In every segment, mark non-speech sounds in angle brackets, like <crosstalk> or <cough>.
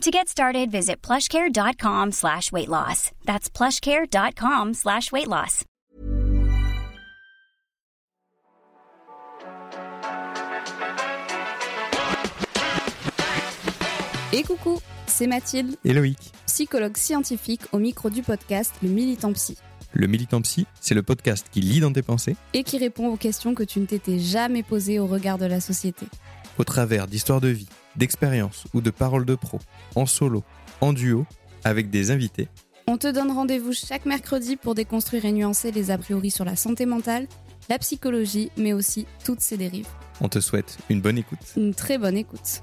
To get started, visit plushcare.com slash weight loss. That's plushcare.com slash weight loss. Et coucou, c'est Mathilde, Et Loïc. psychologue scientifique au micro du podcast Le Militant Psy, Le Militant Psy, c'est le podcast qui lit dans tes pensées et qui répond aux questions que tu ne t'étais jamais posées au regard de la société. au travers d'histoires de vie, d'expériences ou de paroles de pros, en solo, en duo, avec des invités. On te donne rendez-vous chaque mercredi pour déconstruire et nuancer les a priori sur la santé mentale, la psychologie, mais aussi toutes ses dérives. On te souhaite une bonne écoute. Une très bonne écoute.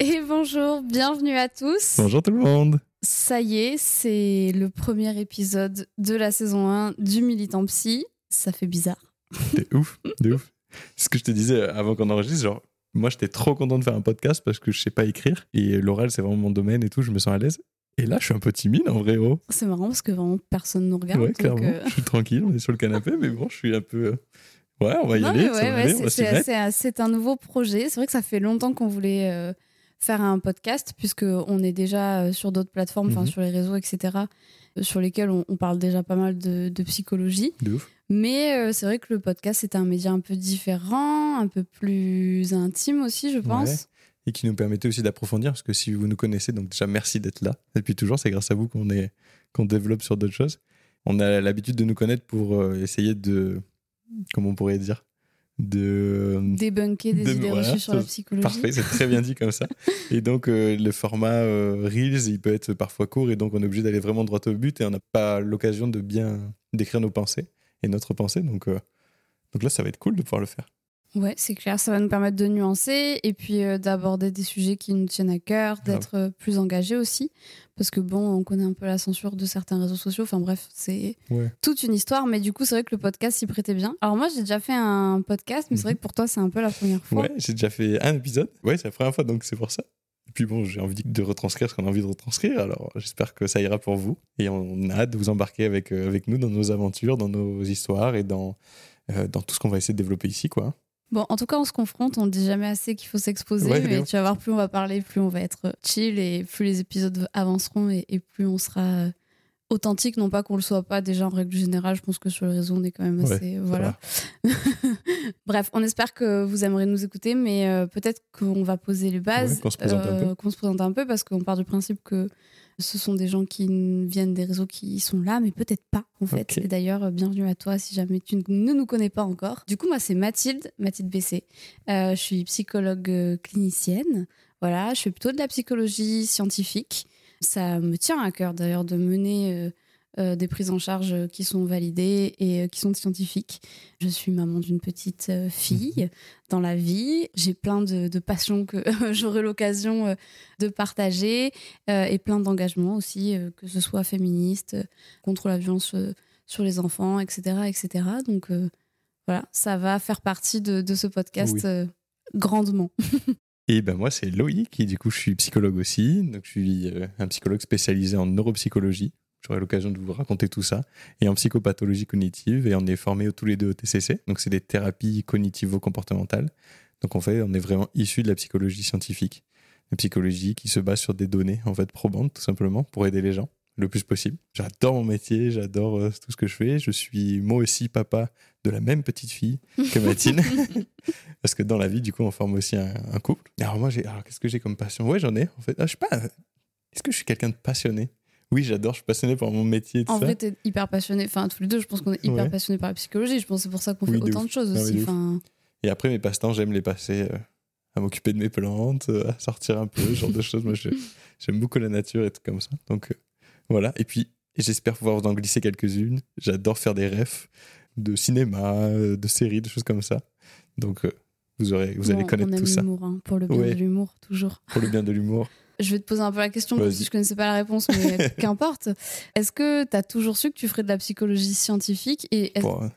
Et bonjour, bienvenue à tous. Bonjour tout le monde. Ça y est, c'est le premier épisode de la saison 1 du Militant Psy. Ça fait bizarre. <laughs> De ouf, de ouf. <laughs> Ce que je te disais avant qu'on enregistre, genre, moi j'étais trop content de faire un podcast parce que je sais pas écrire et l'oral c'est vraiment mon domaine et tout, je me sens à l'aise. Et là je suis un peu timide en vrai, oh. C'est marrant parce que vraiment personne nous regarde. Ouais, clairement. euh, Je suis tranquille, on est sur le canapé, mais bon, je suis un peu. euh, Ouais, on va y non, aller, ouais, c'est- un- nouveau projet. C'est vrai que ça fait longtemps qu'on voulait euh, faire un podcast puisque on est déjà sur d'autres plateformes, Mhm. sur les réseaux, etc. sur lesquels on, on parle déjà pas mal de, de psychologie. De ouf. Mais euh, c'est vrai que le podcast c'est un média un peu différent, un peu plus intime aussi, je pense. Ouais. et qui nous permettait aussi d'approfondir parce que si vous nous connaissez donc déjà merci d'être là depuis toujours c'est grâce à vous qu'on est qu'on développe sur d'autres choses on a l'habitude de nous connaître pour euh, essayer de comment on pourrait dire de Débunker des de- idées voilà, reçues sur la psychologie. parfait c'est très bien dit comme ça <laughs> et donc euh, le format euh, reels il peut être parfois court et donc on est obligé d'aller vraiment droit au but et on n'a pas l'occasion de bien décrire nos pensées et notre pensée donc euh, donc là ça va être cool de pouvoir le faire Ouais, c'est clair, ça va nous permettre de nuancer et puis euh, d'aborder des sujets qui nous tiennent à cœur, d'être euh, plus engagés aussi. Parce que bon, on connaît un peu la censure de certains réseaux sociaux. Enfin bref, c'est ouais toute une histoire. Mais du coup, c'est vrai que le podcast s'y prêtait bien. Alors moi, j'ai déjà fait un podcast, mais c'est vrai que pour toi, c'est un peu la première fois. Ouais, j'ai déjà fait un épisode. Ouais, c'est la première fois, donc c'est pour ça. Et puis bon, j'ai envie de retranscrire ce qu'on a envie de retranscrire, alors j'espère que ça ira pour vous. Et on a hâte de vous embarquer avec, euh, avec nous dans nos aventures, dans nos histoires et dans, euh, dans tout ce qu'on va essayer de développer ici, quoi. Bon, en tout cas, on se confronte. On ne dit jamais assez qu'il faut s'exposer. Ouais, mais tu vas voir, plus on va parler, plus on va être chill et plus les épisodes avanceront et, et plus on sera euh, authentique. Non pas qu'on le soit pas déjà en règle générale. Je pense que sur les réseaux, on est quand même assez. voilà. <laughs> Bref, on espère que vous aimerez nous écouter, mais euh, peut-être qu'on va poser les bases, Ouais, qu'on se présente un peu. qu'on se présente un peu, parce qu'on part du principe que ce sont des gens qui viennent des réseaux qui sont là, mais peut-être pas en fait. Et d'ailleurs, euh, bienvenue à toi si jamais tu ne nous connais pas encore. Du coup, moi, c'est Mathilde, Mathilde Bessé. Euh, je suis psychologue euh, clinicienne. Voilà, je fais plutôt de la psychologie scientifique. Ça me tient à cœur d'ailleurs de mener euh, euh, des prises en charge euh, qui sont validées et qui sont scientifiques. Je suis maman d'une petite fille dans la vie. J'ai plein de, de passions que <laughs> j'aurai l'occasion de partager et plein d'engagements aussi, que ce soit féministe, contre la violence sur les enfants, etc. etc. Donc euh, voilà, ça va faire partie de, de ce podcast Oui. grandement. <laughs> Et ben moi, c'est Loïc, qui du coup, je suis psychologue aussi. Donc, je suis euh, un psychologue spécialisé en neuropsychologie. J'aurai l'occasion de vous raconter tout ça. Et en psychopathologie cognitive. Et on est formés tous les deux au TCC. Donc, c'est des thérapies cognitivo-comportementales. Donc, en fait, on est vraiment issu de la psychologie scientifique. Une psychologie qui se base sur des données, en fait, probantes, tout simplement, pour aider les gens le plus possible. J'adore mon métier, j'adore euh, tout ce que je fais. Je suis moi aussi papa de la même petite fille que Mathilde. <laughs> Parce que dans la vie, du coup, on forme aussi un, couple. Alors moi, j'ai, qu'est-ce que j'ai comme passion? Ouais, j'en ai, en fait. Ah, je sais pas, est-ce que je suis quelqu'un de passionné? Oui, j'adore, je suis passionné par mon métier. en vrai, t'es hyper passionné. Enfin, tous les deux, je pense qu'on est hyper passionné par la psychologie. Je pense que c'est pour ça qu'on fait autant de, choses aussi. Et après, mes passe-temps, j'aime les passer euh, à m'occuper de mes plantes, euh, à sortir un peu, ce genre de choses. Moi, j'aime beaucoup la nature et tout comme ça. Donc, voilà. Et puis, j'espère pouvoir vous en glisser quelques-unes. J'adore faire des refs de cinéma, euh, de séries, de choses comme ça. Donc, euh, vous, aurez, vous allez connaître tout ça. Hein, pour le bien de l'humour, toujours. Pour le bien de l'humour. <laughs> Je vais te poser un peu la question, parce que je connaissais pas la réponse, mais <laughs> qu'importe. Est-ce que tu as toujours su que tu ferais de la psychologie scientifique et,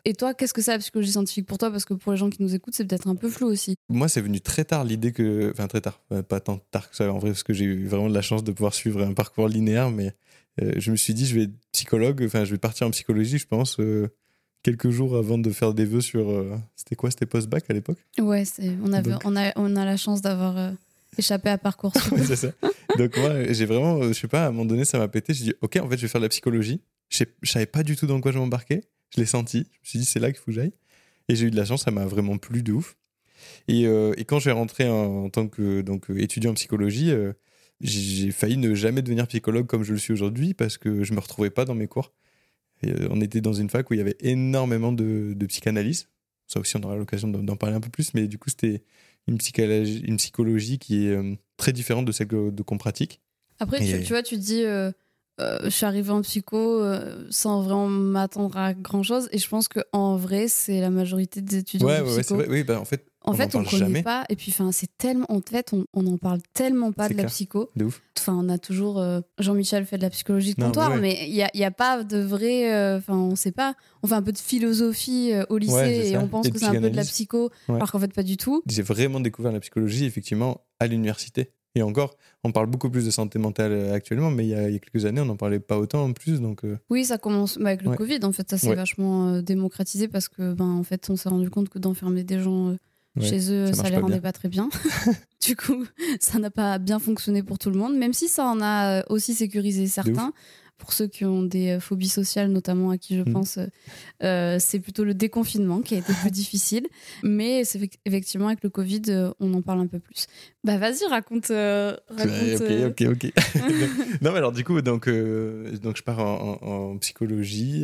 et toi, qu'est-ce que c'est la psychologie scientifique pour toi? Parce que pour les gens qui nous écoutent, c'est peut-être un peu flou aussi. Moi, c'est venu très tard l'idée que. Enfin, très tard, pas tant tard que ça en vrai, parce que j'ai eu vraiment de la chance de pouvoir suivre un parcours linéaire, mais euh, je me suis dit, je vais être psychologue, enfin, je vais partir en psychologie, je pense, euh, quelques jours avant de faire des vœux sur. Euh, c'était quoi? C'était post-bac à l'époque? Ouais, on, avait, on, a, on a la chance d'avoir échappé à parcours. <laughs> c'est ça. Donc, moi, j'ai vraiment, je sais pas, à un moment donné, ça m'a pété. J'ai dit, OK, en fait, je vais faire de la psychologie. Je savais pas du tout dans quoi je m'embarquais. Je l'ai senti. Je me suis dit, c'est là qu'il faut que j'aille. Et j'ai eu de la chance, ça m'a vraiment plu de ouf. Et, et quand je vais rentrer en, tant que donc, étudiant en psychologie, j'ai failli ne jamais devenir psychologue comme je le suis aujourd'hui parce que je me retrouvais pas dans mes cours. Euh, on était dans une fac où il y avait énormément de, psychanalyse. Ça aussi, on aura l'occasion d'en parler un peu plus, mais du coup, c'était une psychologie, une psychologie qui est euh, très différente de celle qu'on pratique. Après, tu, vois, tu dis, euh, je suis arrivée en psycho sans vraiment m'attendre à grand chose, et je pense qu'en vrai, c'est la majorité des étudiants ouais, ouais, psycho. Oui, bah, en fait, en fait, on ne connaît pas. Et puis, enfin, c'est tellement. En fait, on n'en parle tellement pas de la psycho. De ouf. Enfin, on a toujours. Euh, Jean-Michel fait de la psychologie de comptoir, mais il n'y a, y a, pas de vrai. Euh, enfin, on ne sait pas. On fait un peu de philosophie euh, au lycée et on pense que c'est un peu de la psycho, alors qu'en fait, pas du tout. J'ai vraiment découvert la psychologie, effectivement, à l'université. Et encore, on parle beaucoup plus de santé mentale actuellement, mais il y, a, quelques années, on n'en parlait pas autant en plus. Donc, Oui, ça commence bah, avec le Covid. En fait, ça s'est vachement démocratisé parce que, ben, en fait, on s'est rendu compte que d'enfermer des gens chez eux, ça, ne les rendait pas très bien. <laughs> <laughs> du coup, ça n'a pas bien fonctionné pour tout le monde, même si ça en a euh, aussi sécurisé certains. Pour ceux qui ont des euh, phobies sociales, notamment à qui je mm. pense, euh, c'est plutôt le déconfinement qui a été plus <laughs> difficile. Mais c'est effectivement avec le Covid, on en parle un peu plus. Bah vas-y, raconte. ok, ok, ok. non, mais alors du coup, donc, donc je pars en, psychologie,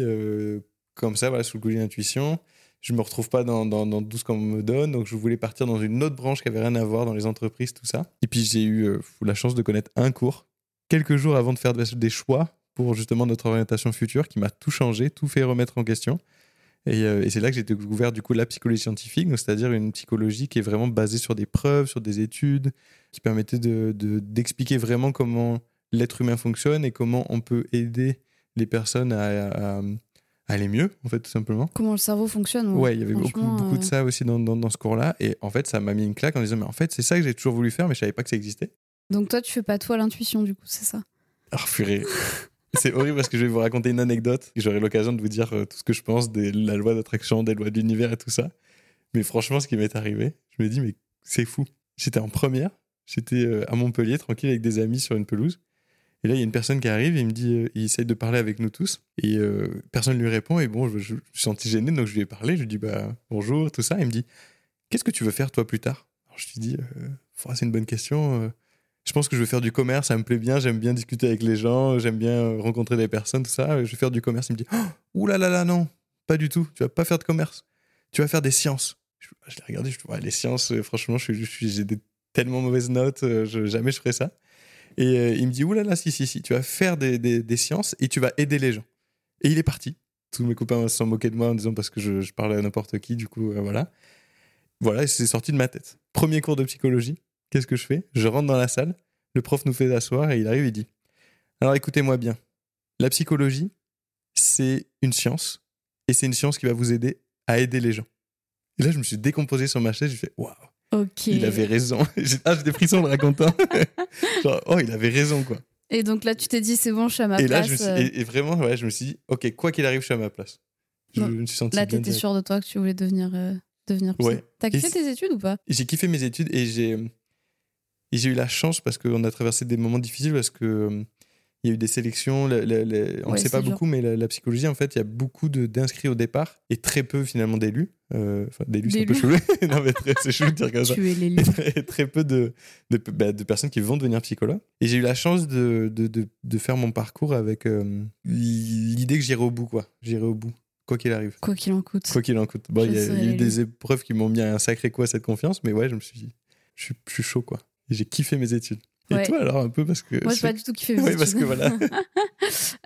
comme ça, voilà, sous le coup d'intuition je me retrouve pas dans, dans, tout ce qu'on me donne. Donc, je voulais partir dans une autre branche qui avait rien à voir dans les entreprises, tout ça. Et puis, j'ai eu euh, la chance de connaître un cours quelques jours avant de faire des choix pour justement notre orientation future qui m'a tout changé, tout fait remettre en question. Et, euh, c'est là que j'ai découvert du coup la psychologie scientifique, c'est-à-dire une psychologie qui est vraiment basée sur des preuves, sur des études, qui permettait d'expliquer de, vraiment comment l'être humain fonctionne et comment on peut aider les personnes à, aller mieux, en fait, tout simplement. Comment le cerveau fonctionne. Ouais, il y avait beaucoup, beaucoup de euh, ça aussi dans, dans, ce cours-là. Et en fait, ça m'a mis une claque en disant, mais en fait, c'est ça que j'ai toujours voulu faire, mais je savais pas que ça existait. Donc toi, tu fais pas toi l'intuition, du coup, c'est ça? Ah, <laughs> c'est horrible parce que je vais vous raconter une anecdote. J'aurai l'occasion de vous dire euh, tout ce que je pense de la loi d'attraction, des lois de l'univers et tout ça. Mais franchement, ce qui m'est arrivé, je me dis, mais c'est fou. J'étais en première, j'étais euh, à Montpellier, tranquille avec des amis sur une pelouse. Et là, il y a une personne qui arrive il me dit, euh, il essaye de parler avec nous tous. Et euh, personne ne lui répond. Et bon, je, je, me suis gêné, donc je lui ai parlé. Je lui dis, bah, bonjour, tout ça. il me dit, qu'est-ce que tu veux faire toi plus tard? Alors je lui dis, euh, c'est une bonne question. je pense que je veux faire du commerce, ça me plaît bien. J'aime bien discuter avec les gens, j'aime bien rencontrer des personnes, tout ça. Je vais faire du commerce. Il me dit, oh, ouh là là là, non, pas du tout. Tu vas pas faire de commerce. Tu vas faire des sciences. Je, l'ai regardé, je dis, les sciences, franchement, j'ai je, tellement mauvaises notes, je, jamais je ferai ça. Et euh, il me dit, oulala, si, si, si, tu vas faire des, des, sciences et tu vas aider les gens. Et il est parti. Tous mes copains se sont moqués de moi en disant parce que je, parlais à n'importe qui, du coup, euh, voilà. Voilà, c'est sorti de ma tête. Premier cours de psychologie, qu'est-ce que je fais? Je rentre dans la salle, le prof nous fait asseoir et il arrive et dit Alors écoutez-moi bien, la psychologie, c'est une science et c'est une science qui va vous aider à aider les gens. Et là, je me suis décomposé sur ma chaise, j'ai fait Waouh Ok. Il avait raison. <laughs> Ah, j'ai des frissons en le racontant. <laughs> Genre, oh, il avait raison, quoi. Et donc là, tu t'es dit, c'est bon, je suis à ma Et là, place. je me suis, euh, et, et vraiment, ouais, je me suis dit, ok, quoi qu'il arrive, je suis à ma place. Je, me suis senti Là, t'étais sûr de toi que tu voulais devenir, euh, devenir psy. Ouais. T'as kiffé tes études ou pas? J'ai kiffé mes études et j'ai eu la chance parce qu'on a traversé des moments difficiles parce que il y a eu des sélections. la- la- la- on ne Ouais, sait pas dur. beaucoup, mais la, psychologie, en fait, il y a beaucoup d'inscrits au départ et très peu finalement d'élus. Euh, Enfin, d'élus, c'est un peu chelou. <laughs> non, mais c'est chelou de dire comme ça. <laughs> Et très, très peu de, de, bah, de personnes qui vont devenir psychologues. Et j'ai eu la chance de, de, de, de faire mon parcours avec euh, l'idée que j'irai au bout, quoi. J'irai au bout, quoi qu'il arrive. Quoi qu'il en coûte. Quoi qu'il en coûte. Bon, il y a, y eu des épreuves qui m'ont mis un sacré coup à cette confiance, mais ouais, je me suis dit, je suis, je suis chaud, quoi. J'ai kiffé mes études. Et Ouais. toi, alors, un peu, parce que. Moi, c'est- pas du tout kiffé études. <laughs> parce que voilà. <laughs>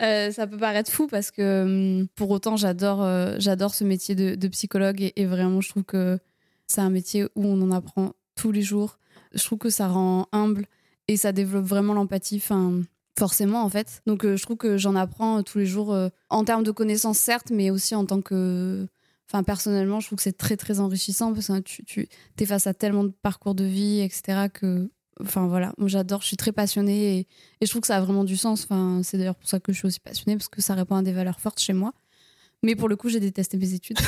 Euh, ça peut paraître fou parce que hum, pour autant, j'adore euh, j'adore ce métier de, de psychologue et, et vraiment, je trouve que c'est un métier où on en apprend tous les jours. Je trouve que ça rend humble et ça développe vraiment l'empathie. Enfin, forcément, en fait. Donc, euh, je trouve que j'en apprends tous les jours en termes de connaissances, certes, mais aussi en tant que. Enfin, personnellement, je trouve que c'est très, très enrichissant parce que tu, tu es face à tellement de parcours de vie, etc. que. Enfin, voilà. Moi, j'adore, je suis très passionnée et, et je trouve que ça a vraiment du sens. Enfin, c'est d'ailleurs pour ça que je suis aussi passionnée parce que ça répond à des valeurs fortes chez moi. Mais pour le coup, j'ai détesté mes études. <laughs>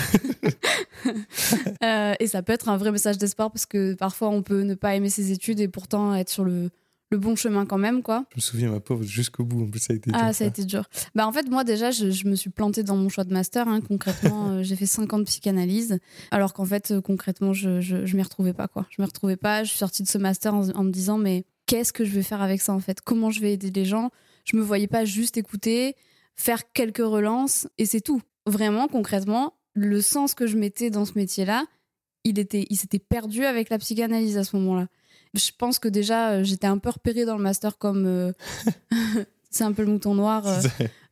Euh, et ça peut être un vrai message d'espoir parce que parfois on peut ne pas aimer ses études et pourtant être sur le, le bon chemin quand même, quoi. Je me souviens, ma pauvre, jusqu'au bout. En plus, ça a été. Ah, dur, ça a été dur. Bah, en fait, moi, déjà, je, je me suis plantée dans mon choix de master. hein. Concrètement, <laughs> euh, j'ai fait 5 ans de psychanalyse. Alors qu'en fait, euh, concrètement, je, je, je m'y retrouvais pas, quoi. Je m'y retrouvais pas. Je suis sortie de ce master en, en me disant, mais qu'est-ce que je vais faire avec ça, en fait? Comment je vais aider les gens? Je me voyais pas juste écouter, faire quelques relances et c'est tout. Vraiment, concrètement, le sens que je mettais dans ce métier-là, il était, il s'était perdu avec la psychanalyse à ce moment-là. Je pense que déjà, euh, j'étais un peu repérée dans le master comme. euh, <laughs> c'est un peu le mouton noir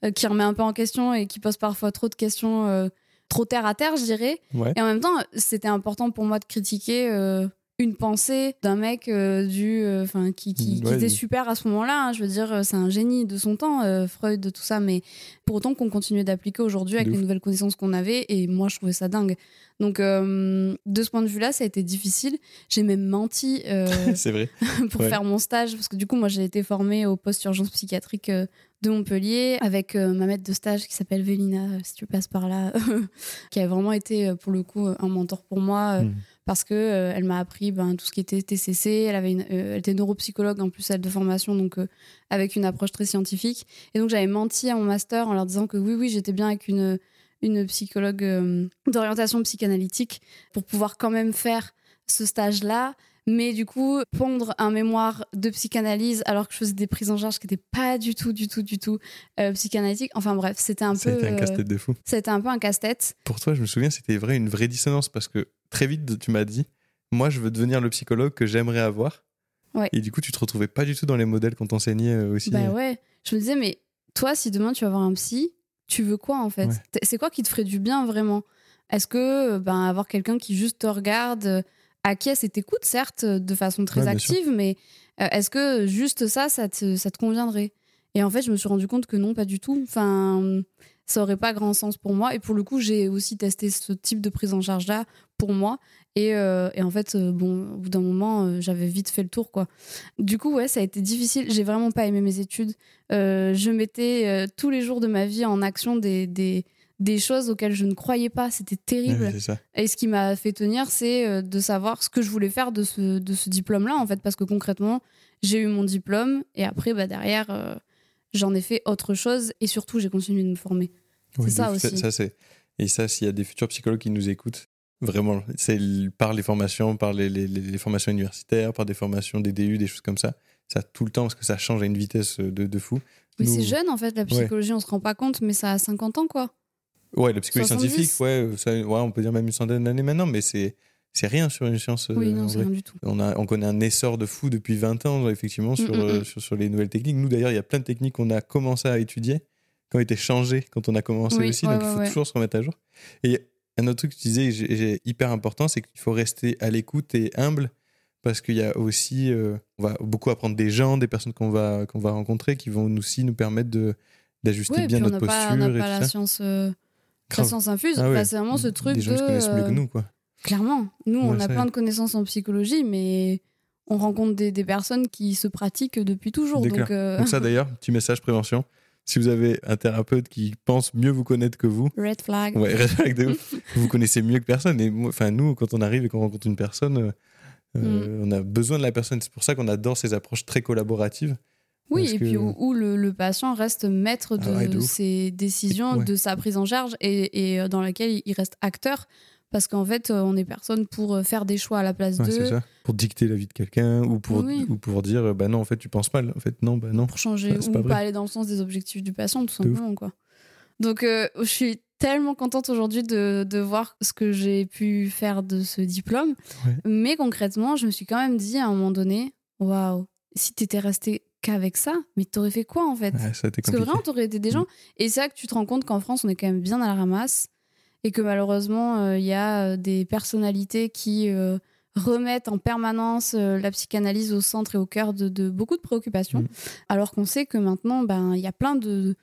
euh, qui remet un peu en question et qui pose parfois trop de questions, euh, trop terre à terre, je dirais. Ouais. Et en même temps, c'était important pour moi de critiquer euh, une pensée d'un mec euh, du, euh, enfin, qui, qui, qui Ouais, était super à ce moment-là. hein. Je veux dire, euh, c'est un génie de son temps, Freud, de tout ça. Mais pour autant qu'on continuait d'appliquer aujourd'hui avec les nouvelles connaissances qu'on avait. Et moi, je trouvais ça dingue. Donc, euh, de ce point de vue-là, ça a été difficile. J'ai même menti. euh, <laughs> vrai. <laughs> pour Ouais. faire mon stage parce que du coup moi j'ai été formée au poste urgence psychiatrique euh, de Montpellier avec euh, ma maître de stage qui s'appelle Vélina euh, si tu passes par là <laughs> qui a vraiment été euh, pour le coup un mentor pour moi Mm. parce que euh, elle m'a appris ben, tout ce qui était TCC elle avait une, euh, elle était neuropsychologue en plus elle de formation donc euh, avec une approche très scientifique. Et donc j'avais menti à mon master en leur disant que oui oui j'étais bien avec une une psychologue d'orientation psychanalytique pour pouvoir quand même faire ce stage là mais du coup, pondre un mémoire de psychanalyse alors que je faisais des prises en charge qui n'étaient pas du tout, du tout, du tout euh, psychanalytiques. Enfin bref, c'était un Ça a peu. été un euh, casse-tête de fou. c'était un peu un casse-tête. Pour toi, je me souviens, c'était vrai une vraie dissonance parce que très vite, tu m'as dit, moi, je veux devenir le psychologue que j'aimerais avoir. Ouais. Et du coup, tu te retrouvais pas du tout dans les modèles qu'on t'enseignait euh, aussi. Bah ouais. Je me disais, mais toi, si demain tu vas voir un psy, tu veux quoi en fait? Ouais. C'est quoi qui te ferait du bien vraiment? Est-ce que ben, avoir quelqu'un qui juste te regarde, acquiesce et t'écoute, certes, euh, de façon très Ouais, active, mais euh, est-ce que juste ça, ça te, ça te conviendrait? Et en fait, je me suis rendu compte que non, pas du tout. Enfin, ça aurait pas grand sens pour moi. Et pour le coup, j'ai aussi testé ce type de prise en charge-là pour moi. Et, euh, et en fait, bon, au bout d'un moment, j'avais vite fait le tour, quoi. Du coup, ouais, ça a été difficile. J'ai vraiment pas aimé mes études. Je mettais tous les jours de ma vie en action des, des, des choses auxquelles je ne croyais pas. C'était Ouais, terrible. c'est. Et ce qui m'a fait tenir, c'est euh, de savoir ce que je voulais faire de ce, de ce diplôme-là, en fait, parce que concrètement, j'ai eu mon diplôme et après, bah, derrière, euh, j'en ai fait autre chose et surtout, j'ai continué de me former. Ouais, de ça aussi. Ça, c'est... Et ça, s'il y a des futurs psychologues qui nous écoutent, vraiment, c'est par les formations, par les, les- les- les formations universitaires, par des formations des DU, des choses comme ça, ça tout le temps parce que ça change à une vitesse de, de fou. Mais c'est jeune, en fait, la psychologie, on se rend pas compte, mais ça a 50 ans, quoi. Ouais, la psychologie 70. scientifique, ouais, ça, ouais, on peut dire même une centaine d'années maintenant, mais c'est, c'est rien sur une science. euh, oui, en non, rien du tout. On, a, on connaît un essor de fou depuis 20 ans, effectivement, sur, Mm, mm, euh, mm. sur, sur les nouvelles techniques. Nous, d'ailleurs, il y a plein de techniques qu'on a commencé à étudier, qui ont été changées quand on a commencé Oui, aussi, ouais, donc il faut toujours se remettre à jour. Et un autre truc que tu disais, hyper important, c'est qu'il faut rester à l'écoute et humble, parce qu'il y a aussi, euh, on va beaucoup apprendre des gens, des personnes qu'on va, qu'on va rencontrer, qui vont aussi nous permettre de, d'ajuster Ouais, bien puis on notre n'a pas, posture on n'a pas la ça. science, euh, science infuse. Ah ouais. Enfin, c'est vraiment ce truc Des gens de. qui connaissent mieux que euh, nous, quoi. Clairement. Nous, Ouais, on a plein de connaissances en psychologie, mais on rencontre des, des personnes qui se pratiquent depuis toujours. Donc, euh, Donc ça d'ailleurs, <laughs> petit message prévention. Si vous avez un thérapeute qui pense mieux vous connaître que vous, red flag. ouais, de ouf. <laughs> vous connaissez mieux que personne. Et enfin nous, quand on arrive et qu'on rencontre une personne, euh, Mm. on a besoin de la personne. C'est pour ça qu'on adore ces approches très collaboratives. Oui, Parce et que- puis où, où le, le patient reste maître de, Ah ouais, de ses décisions, Ouais. de sa prise en charge et, et, euh, dans laquelle il- reste acteur. Parce qu'en fait, euh, on est personne pour euh, faire des choix à la place Ouais, c'est ça. Pour dicter la vie de quelqu'un ou pour Oui. ou pour dire bah non en fait tu penses mal. En fait non bah non. pour changer c'est ou pas pas, aller dans le sens des objectifs du patient, tout De simplement. Quoi. Donc, euh, je suis tellement contente aujourd'hui de, de voir ce que j'ai pu faire de ce diplôme. Mais concrètement, je me suis quand même dit à un moment donné, waouh, si t'étais resté qu'avec ça, mais t'aurais fait quoi en fait Ouais, ça a été Parce que vraiment, t'aurais été des gens. Et c'est là que tu te rends compte qu'en France, on est quand même bien à la ramasse. Et que malheureusement, euh, il y a euh, des personnalités qui euh, remettent en permanence euh, la psychanalyse au centre et au cœur de, de beaucoup de préoccupations. Mm. Alors qu'on sait que maintenant, ben, il y a plein de,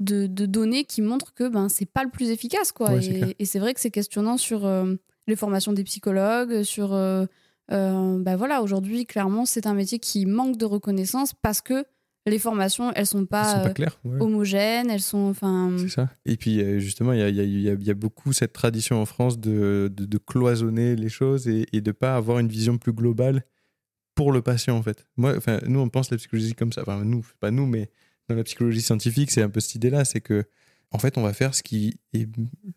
de, de données qui montrent que ben, c'est pas le plus efficace. Quoi. Ouais, et c'est vrai que c'est questionnant sur euh, les formations des psychologues, sur. Euh, ben voilà, aujourd'hui, clairement, c'est un métier qui manque de reconnaissance parce que les formations, elles sont pas, sont pas euh, ouais. homogènes, elles sont. Enfin, C'est ça. Et puis justement, il y a, il y a- il y a- il y a beaucoup cette tradition en France de, de, de cloisonner les choses et, et de pas avoir une vision plus globale pour le patient en fait. Moi, enfin, nous on pense la psychologie comme ça. Enfin nous, pas nous, mais dans la psychologie scientifique, c'est un peu cette idée-là, c'est que en fait, on va faire ce qui est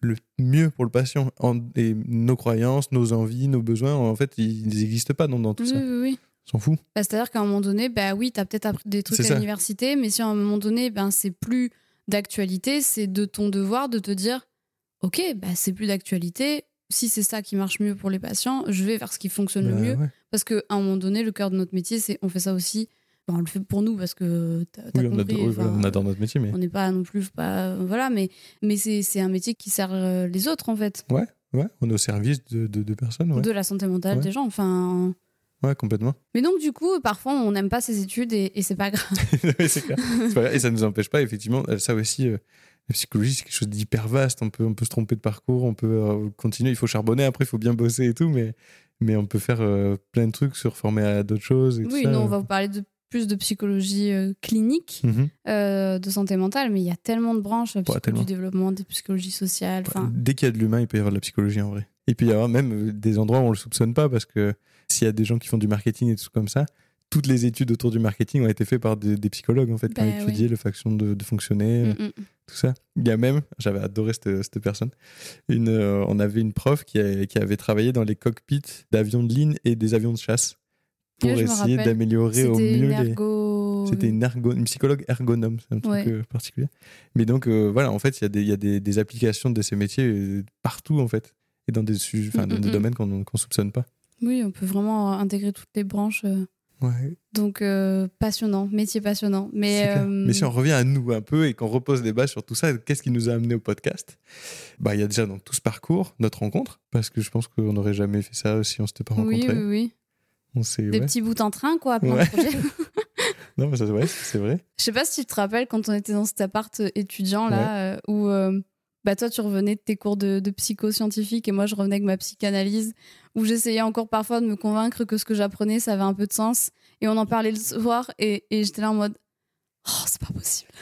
le mieux pour le patient. En- et nos croyances, nos envies, nos besoins, en fait, ils n'existent pas dans, dans tout oui, ça. oui, s'en fout. Bah, C'est-à-dire qu'à un moment donné, bah oui, t'as peut-être appris des trucs à l'université, mais si à un moment donné, ben c'est plus d'actualité, c'est de ton devoir de te dire, ok, bah c'est plus d'actualité. Si c'est ça qui marche mieux pour les patients, je vais vers ce qui fonctionne le Bah, mieux. ouais. Parce qu'à un moment donné, le cœur de notre métier, c'est on fait ça aussi. On le fait pour nous parce que Oui, on adore, on adore notre métier, mais on n'est pas non plus pas voilà, mais mais c'est c'est un métier qui sert euh, les autres en fait, ouais, on est au service de, de, de personnes. Ouais. de la santé mentale Ouais. des gens. Enfin, ouais, complètement. mais donc du coup, parfois on n'aime pas ses études et, et c'est pas grave. <laughs> C'est. Et ça ne nous empêche pas, effectivement, euh, ça aussi, euh, la psychologie, c'est quelque chose d'hyper vaste. On peut, on peut se tromper de parcours, on peut euh, continuer, il faut charbonner, après, il faut bien bosser et tout, mais, mais on peut faire euh, plein de trucs, se reformer à d'autres choses. Et tout Oui, ça. nous, on va vous parler de plus de psychologie euh, clinique, Mhm. euh, de santé mentale, mais il y a tellement de branches, euh, du développement, de psychologie sociale. Dès qu'il y a de l'humain, il peut y avoir de la psychologie en vrai. Et puis il y avoir même des endroits où on le soupçonne pas, parce que s'il y a des gens qui font du marketing et tout comme ça, toutes les études autour du marketing ont été faites par des, des psychologues, en fait, qui ont Ben étudié le façon de, de fonctionner. mm, mm. tout ça. Il y a même, j'avais adoré cette, cette personne, une, euh, on avait une prof qui, a- qui avait travaillé dans les cockpits d'avions de ligne et des avions de chasse pour essayer d'améliorer au mieux les... ergo... C'était une, ergo- une psychologue ergonome, c'est un truc Ouais. euh, particulier. Mais donc, euh, voilà, en fait, il y a, des, y a des, des applications de ces métiers euh, partout, en fait, et dans des, sujets, enfin, Mm, dans mm, des mm. domaines qu'on ne soupçonne pas. Oui, on peut vraiment intégrer toutes les branches. Ouais, Donc, euh, passionnant, métier passionnant. Mais, euh, Mais si on revient à nous un peu et qu'on repose des bases sur tout ça, qu'est-ce qui nous a amené au podcast? Bah, il y a déjà donc tout ce parcours, notre rencontre, parce que je pense qu'on n'aurait jamais fait ça si on s'était pas oui, rencontrés. oui, oui. On s'est, Des ouais. petits bouts en train, quoi, plein Ouais. de projets. <laughs> Non, mais ça, ouais, c'est vrai. Je sais pas si tu te rappelles quand on était dans cet appart étudiant là, euh, où euh, bah toi tu revenais de tes cours de, de psycho-scientifique et moi je revenais avec ma psychanalyse, où j'essayais encore parfois de me convaincre que ce que j'apprenais ça avait un peu de sens. Et on en parlait le soir et, et j'étais là en mode Oh, c'est pas possible. <laughs>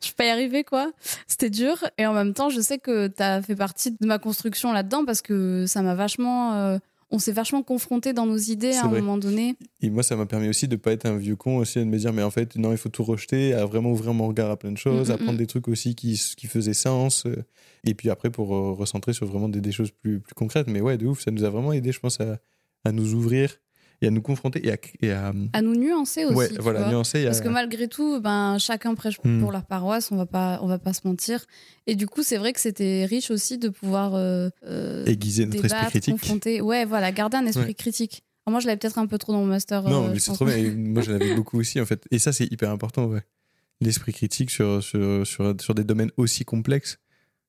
je peux pas y arriver quoi. C'était dur. Et en même temps, je sais que tu as fait partie de ma construction là-dedans parce que ça m'a vachement. euh, on s'est vachement confrontés dans nos idées à un vrai. moment donné. Et moi, ça m'a permis aussi de pas être un vieux con, aussi, de me dire, mais en fait, non, il faut tout rejeter, à vraiment ouvrir mon regard à plein de choses, Mm, mm, à prendre mm. des trucs aussi qui, qui faisaient sens. euh, Et puis après, pour euh, recentrer sur vraiment des, des choses plus, plus concrètes. Mais ouais, de ouf, ça nous a vraiment aidé, je pense, à, à nous ouvrir et à nous confronter et à. et à- À nous nuancer aussi. ouais, voilà, nuancer. à- Parce que malgré tout, ben, chacun prêche Hmm. pour leur paroisse, on va pas, on va pas se mentir. Et du coup, c'est vrai que c'était riche aussi de pouvoir euh, euh, aiguiser notre esprit critique. confronter. Ouais, voilà, garder un esprit Ouais. critique. Alors moi, je l'avais peut-être un peu trop dans mon master. Non, euh, mais c'est trop bien. Moi, j'en avais beaucoup aussi, en fait. Et ça, c'est hyper important, ouais. L'esprit critique sur, sur, sur, sur des domaines aussi complexes,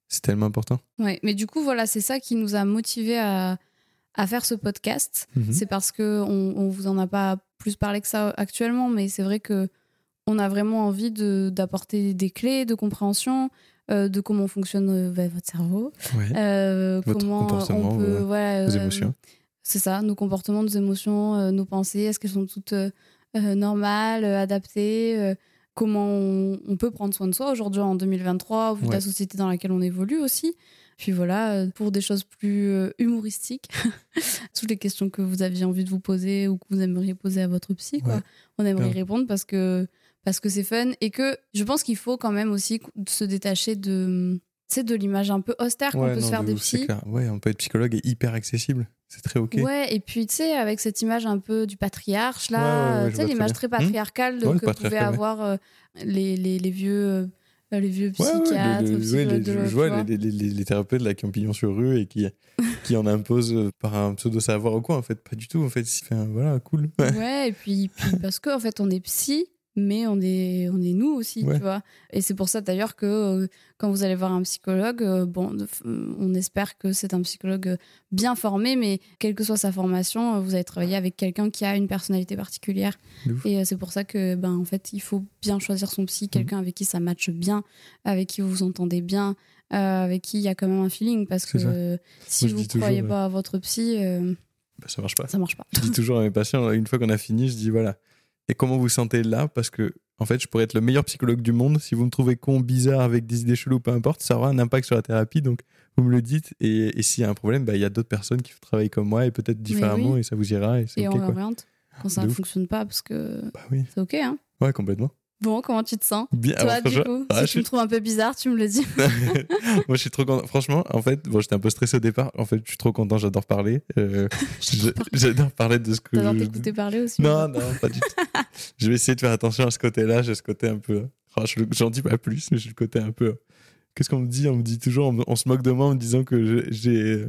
c'est tellement important. Ouais, mais du coup, voilà, c'est ça qui nous a motivés à, à faire ce podcast. Mhm. C'est parce que on, on vous en a pas plus parlé que ça actuellement, mais c'est vrai que on a vraiment envie de- d'apporter des clés de compréhension euh, de comment fonctionne euh, bah, votre cerveau, Ouais. euh, Votre comment on peut, vos- voilà, vos émotions. c'est ça, nos comportements, nos émotions, nos pensées, est-ce qu'elles sont toutes normales, adaptées Comment on, on peut prendre soin de soi aujourd'hui en 2023, au vu Ouais. la société dans laquelle on évolue aussi. Puis voilà, euh, pour des choses plus euh, humoristiques, <laughs> toutes les questions que vous aviez envie de vous poser ou que vous aimeriez poser à votre psy, quoi. Ouais. On aimerait y Grave. répondre parce que parce que c'est fun et que je pense qu'il faut quand même aussi se détacher de c'est de l'image un peu austère qu'on Ouais, peut se faire de des psys. Ouais, on peut être psychologue et hyper accessible. C'est très ok. Ouais, et puis tu sais, avec cette image un peu du patriarche, Ouais, ouais, là, ouais, tu sais, très l'image très Hmm? patriarcale Ouais, que pouvaient ouais. avoir euh, les, les, les vieux. euh, les vieux Ouais, ouais, psychiatres, le- ouais, les- je vois les, les- les- les thérapeutes là, qui ont pignon sur rue et qui, <laughs> qui en imposent euh, par un pseudo savoir ou quoi en fait pas du tout en fait Enfin, voilà cool Ouais. Ouais, et puis, puis parce qu'en fait, on est psy, mais on est, on est nous aussi, Ouais. tu vois. Et c'est pour ça d'ailleurs que euh, quand vous allez voir un psychologue, euh, bon, on espère que c'est un psychologue bien formé, mais quelle que soit sa formation, euh, vous allez travailler avec quelqu'un qui a une personnalité particulière. Et euh, c'est pour ça que, ben, en fait, il faut bien choisir son psy, quelqu'un avec qui ça matche bien, avec qui vous vous entendez bien. avec qui il y a quand même un feeling parce que si vous toujours, croyez pas à votre psy Bah, ça marche pas ça marche pas je dis toujours à mes patients une fois qu'on a fini je dis voilà et comment vous sentez là? Parce que en fait je pourrais être le meilleur psychologue du monde. Si vous me trouvez con bizarre avec des idées cheloues peu importe ça aura un impact sur la thérapie. Donc vous me le dites. Et, et s'il y a un problème bah, il y a d'autres personnes qui travaillent comme moi et peut-être différemment oui. et ça vous ira et on quoi. réoriente quand ça ne fonctionne pas parce que bah oui. c'est ok hein. Ouais complètement bon comment tu te sens bien toi du coup ah, si je tu suis me trouves un peu bizarre tu me le dis <laughs> Moi, je suis trop content. Franchement, en fait, bon, j'étais un peu stressé au départ. En fait, je suis trop content. J'adore parler. Euh, <laughs> J'adore parler de ce que. t'adores t'écouter parler aussi Non, non, pas du tout. <laughs> je vais essayer de faire attention à ce côté-là. J'ai ce côté un peu. Oh, je- J'en dis pas plus, mais j'ai le côté un peu. Qu'est-ce qu'on me dit? On me dit toujours, on, se moque de moi en me disant que j'ai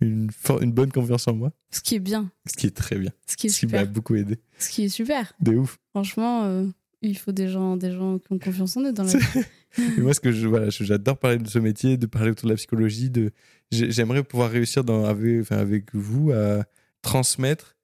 une, for- une bonne confiance en moi, ce qui est bien ce qui est très bien. ce qui est Ce qui m'a beaucoup aidé. ce qui est super De ouf. franchement euh, il faut des gens des gens qui ont confiance en eux dans la <laughs> vie moi, ce que je, voilà, j'adore parler de ce métier, de parler autour de la psychologie. De, j'ai- j'aimerais pouvoir réussir dans, avec, enfin, avec vous à transmettre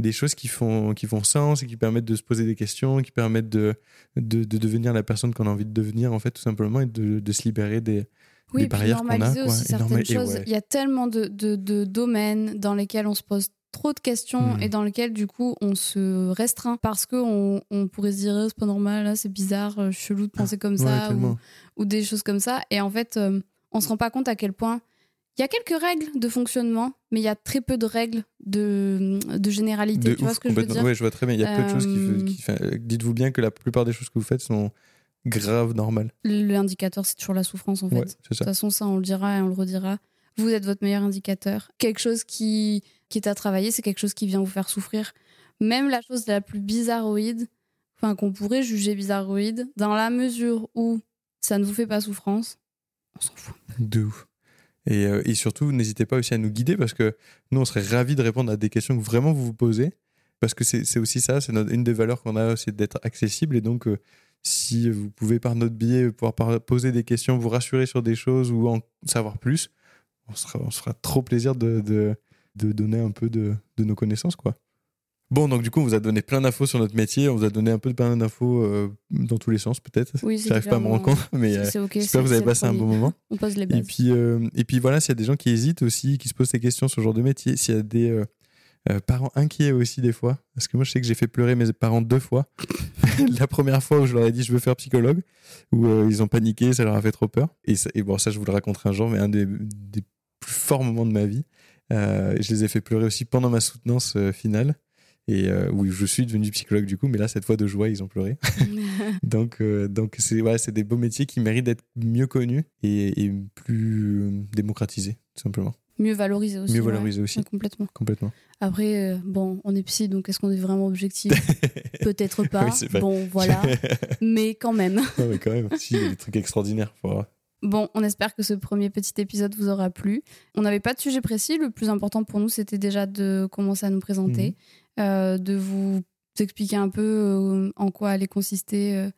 des choses qui font, qui font sens et qui permettent de se poser des questions, qui permettent de, de, de devenir la personne qu'on a envie de devenir, en fait, tout simplement, et de, de se libérer des, oui des barrières qu'on a, quoi. aussi certaines normal- choses ouais. il y a tellement de, de, de domaines dans lesquels on se pose trop de questions Mhm. et dans lesquels du coup on se restreint parce que on, pourrait se dire Eh, c'est pas normal là, c'est bizarre euh, chelou de penser comme Ah, Ouais, ça ou, des choses comme ça. Et en fait, euh, on se rend pas compte à quel point il y a quelques règles de fonctionnement, mais il y a très peu de règles de, de généralité. De tu vois ouf, ce que je veux complètement. dire? Ouais, je vois très bien. Il y a peu de choses qui. Euh, qui- enfin, Dites-vous bien que la plupart des choses que vous faites sont grave normales. Le indicateur, c'est toujours la souffrance en fait. Ouais, De toute façon, ça, on le dira et on le redira. Vous êtes votre meilleur indicateur. Quelque chose qui, qui est à travailler, c'est quelque chose qui vient vous faire souffrir. Même la chose la plus bizarroïde, enfin, qu'on pourrait juger bizarroïde, dans la mesure où ça ne vous fait pas souffrance, on s'en fout. De ouf. Et, euh, surtout, n'hésitez pas aussi à nous guider parce que nous, on serait ravis de répondre à des questions que vraiment vous vous posez. Parce que c'est aussi ça, c'est une des valeurs qu'on a, c'est d'être accessible. Et donc, euh, si vous pouvez par notre biais pouvoir poser des questions, vous rassurer sur des choses ou en savoir plus, on se fera trop plaisir de, de donner un peu de, de nos connaissances. quoi. Bon, donc du coup, on vous a donné plein d'infos sur notre métier, on vous a donné un peu de plein d'infos euh, dans tous les sens peut-être. Oui, c'est J'arrive pas à me rendre compte, mais euh, j'espère que vous avez passé un bon moment. On pose les Et bases. puis, euh, et puis voilà, s'il y a des gens qui hésitent aussi, qui se posent des questions sur ce genre de métier, s'il y a des euh, euh, parents inquiets aussi des fois, parce que moi je sais que j'ai fait pleurer mes parents deux fois. <laughs> la première fois où je leur ai dit je veux faire psychologue, où euh, ils ont paniqué, ça leur a fait trop peur. Et, ça- et bon, ça je vous le raconterai un jour, mais un des, des plus forts moments de ma vie. Euh, je les ai fait pleurer aussi pendant ma soutenance euh, finale. Et euh, où je suis devenu psychologue du coup, mais là cette fois de joie ils ont pleuré. <laughs> Donc, euh, donc c'est ouais, c'est des beaux métiers qui méritent d'être mieux connus et, et plus euh, démocratisés, tout simplement. Mieux valoriser aussi. Mieux ouais. valoriser aussi. Ouais, complètement. Complètement. Après, bon, on est psy, donc est-ce qu'on est vraiment objectif? <laughs> Peut-être pas. Oui, bon, voilà. <laughs> Mais quand même. Ah ouais, quand même, si, il y a des trucs extraordinaires. Faut voir. Bon, on espère que ce premier petit épisode vous aura plu. On n'avait pas de sujet précis. Le plus important pour nous, c'était déjà de commencer à nous présenter, Mhm. euh, de vous expliquer un peu euh, en quoi allait consister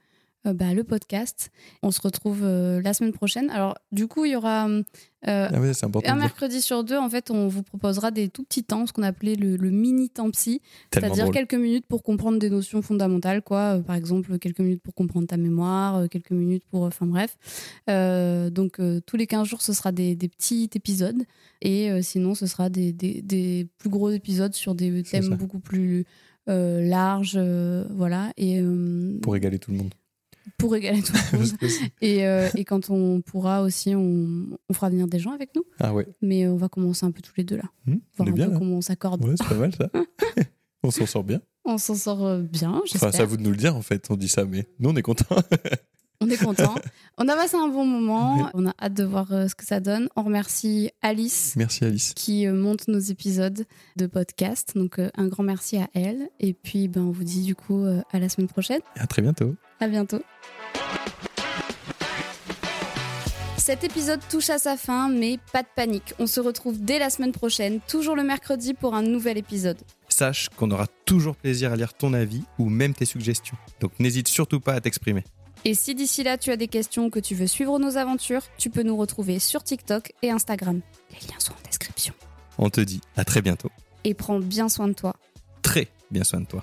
euh, bah, le podcast. On se retrouve euh, la semaine prochaine. Alors, du coup, il y aura euh, Ah un mercredi sur deux. En fait, on vous proposera des tout petits temps, ce qu'on appelait le, le mini temps psy, c'est-à-dire quelques minutes pour comprendre des notions fondamentales, quoi. Euh, par exemple, quelques minutes pour comprendre ta mémoire, quelques minutes pour. Enfin, bref. Donc, tous les 15 jours, ce sera des, des petits épisodes. Et sinon, ce sera des, des- des plus gros épisodes sur des thèmes beaucoup plus larges. voilà. Et Pour égaler tout le monde. Pour égaler tout le <laughs> monde. Et, euh, et quand on pourra aussi, on, on fera venir des gens avec nous. ah ouais. Mais on va commencer un peu tous les deux là. Hmm, on Voir est un bien peu là. comment on s'accorde. Ouais, c'est pas mal ça. <laughs> <laughs> on s'en sort bien. On s'en sort euh, bien, j'espère. Enfin, c'est à vous de nous le dire en fait. On dit ça, mais nous on est contents. On est content. on a passé un bon moment. On a hâte de voir euh, ce que ça donne. On remercie Alice Merci Alice. qui euh, monte nos épisodes de podcast. Donc euh, un grand merci à elle. Et puis ben, on vous dit du coup euh, à la semaine prochaine. Et à très bientôt. À bientôt. Cet épisode touche à sa fin, mais pas de panique. On se retrouve dès la semaine prochaine, toujours le mercredi pour un nouvel épisode. Sache qu'on aura toujours plaisir à lire ton avis ou même tes suggestions. Donc n'hésite surtout pas à t'exprimer. Et si d'ici là tu as des questions ou que tu veux suivre nos aventures, tu peux nous retrouver sur TikTok et Instagram. Les liens sont en description. On te dit à très bientôt. Et prends bien soin de toi. Très bien soin de toi.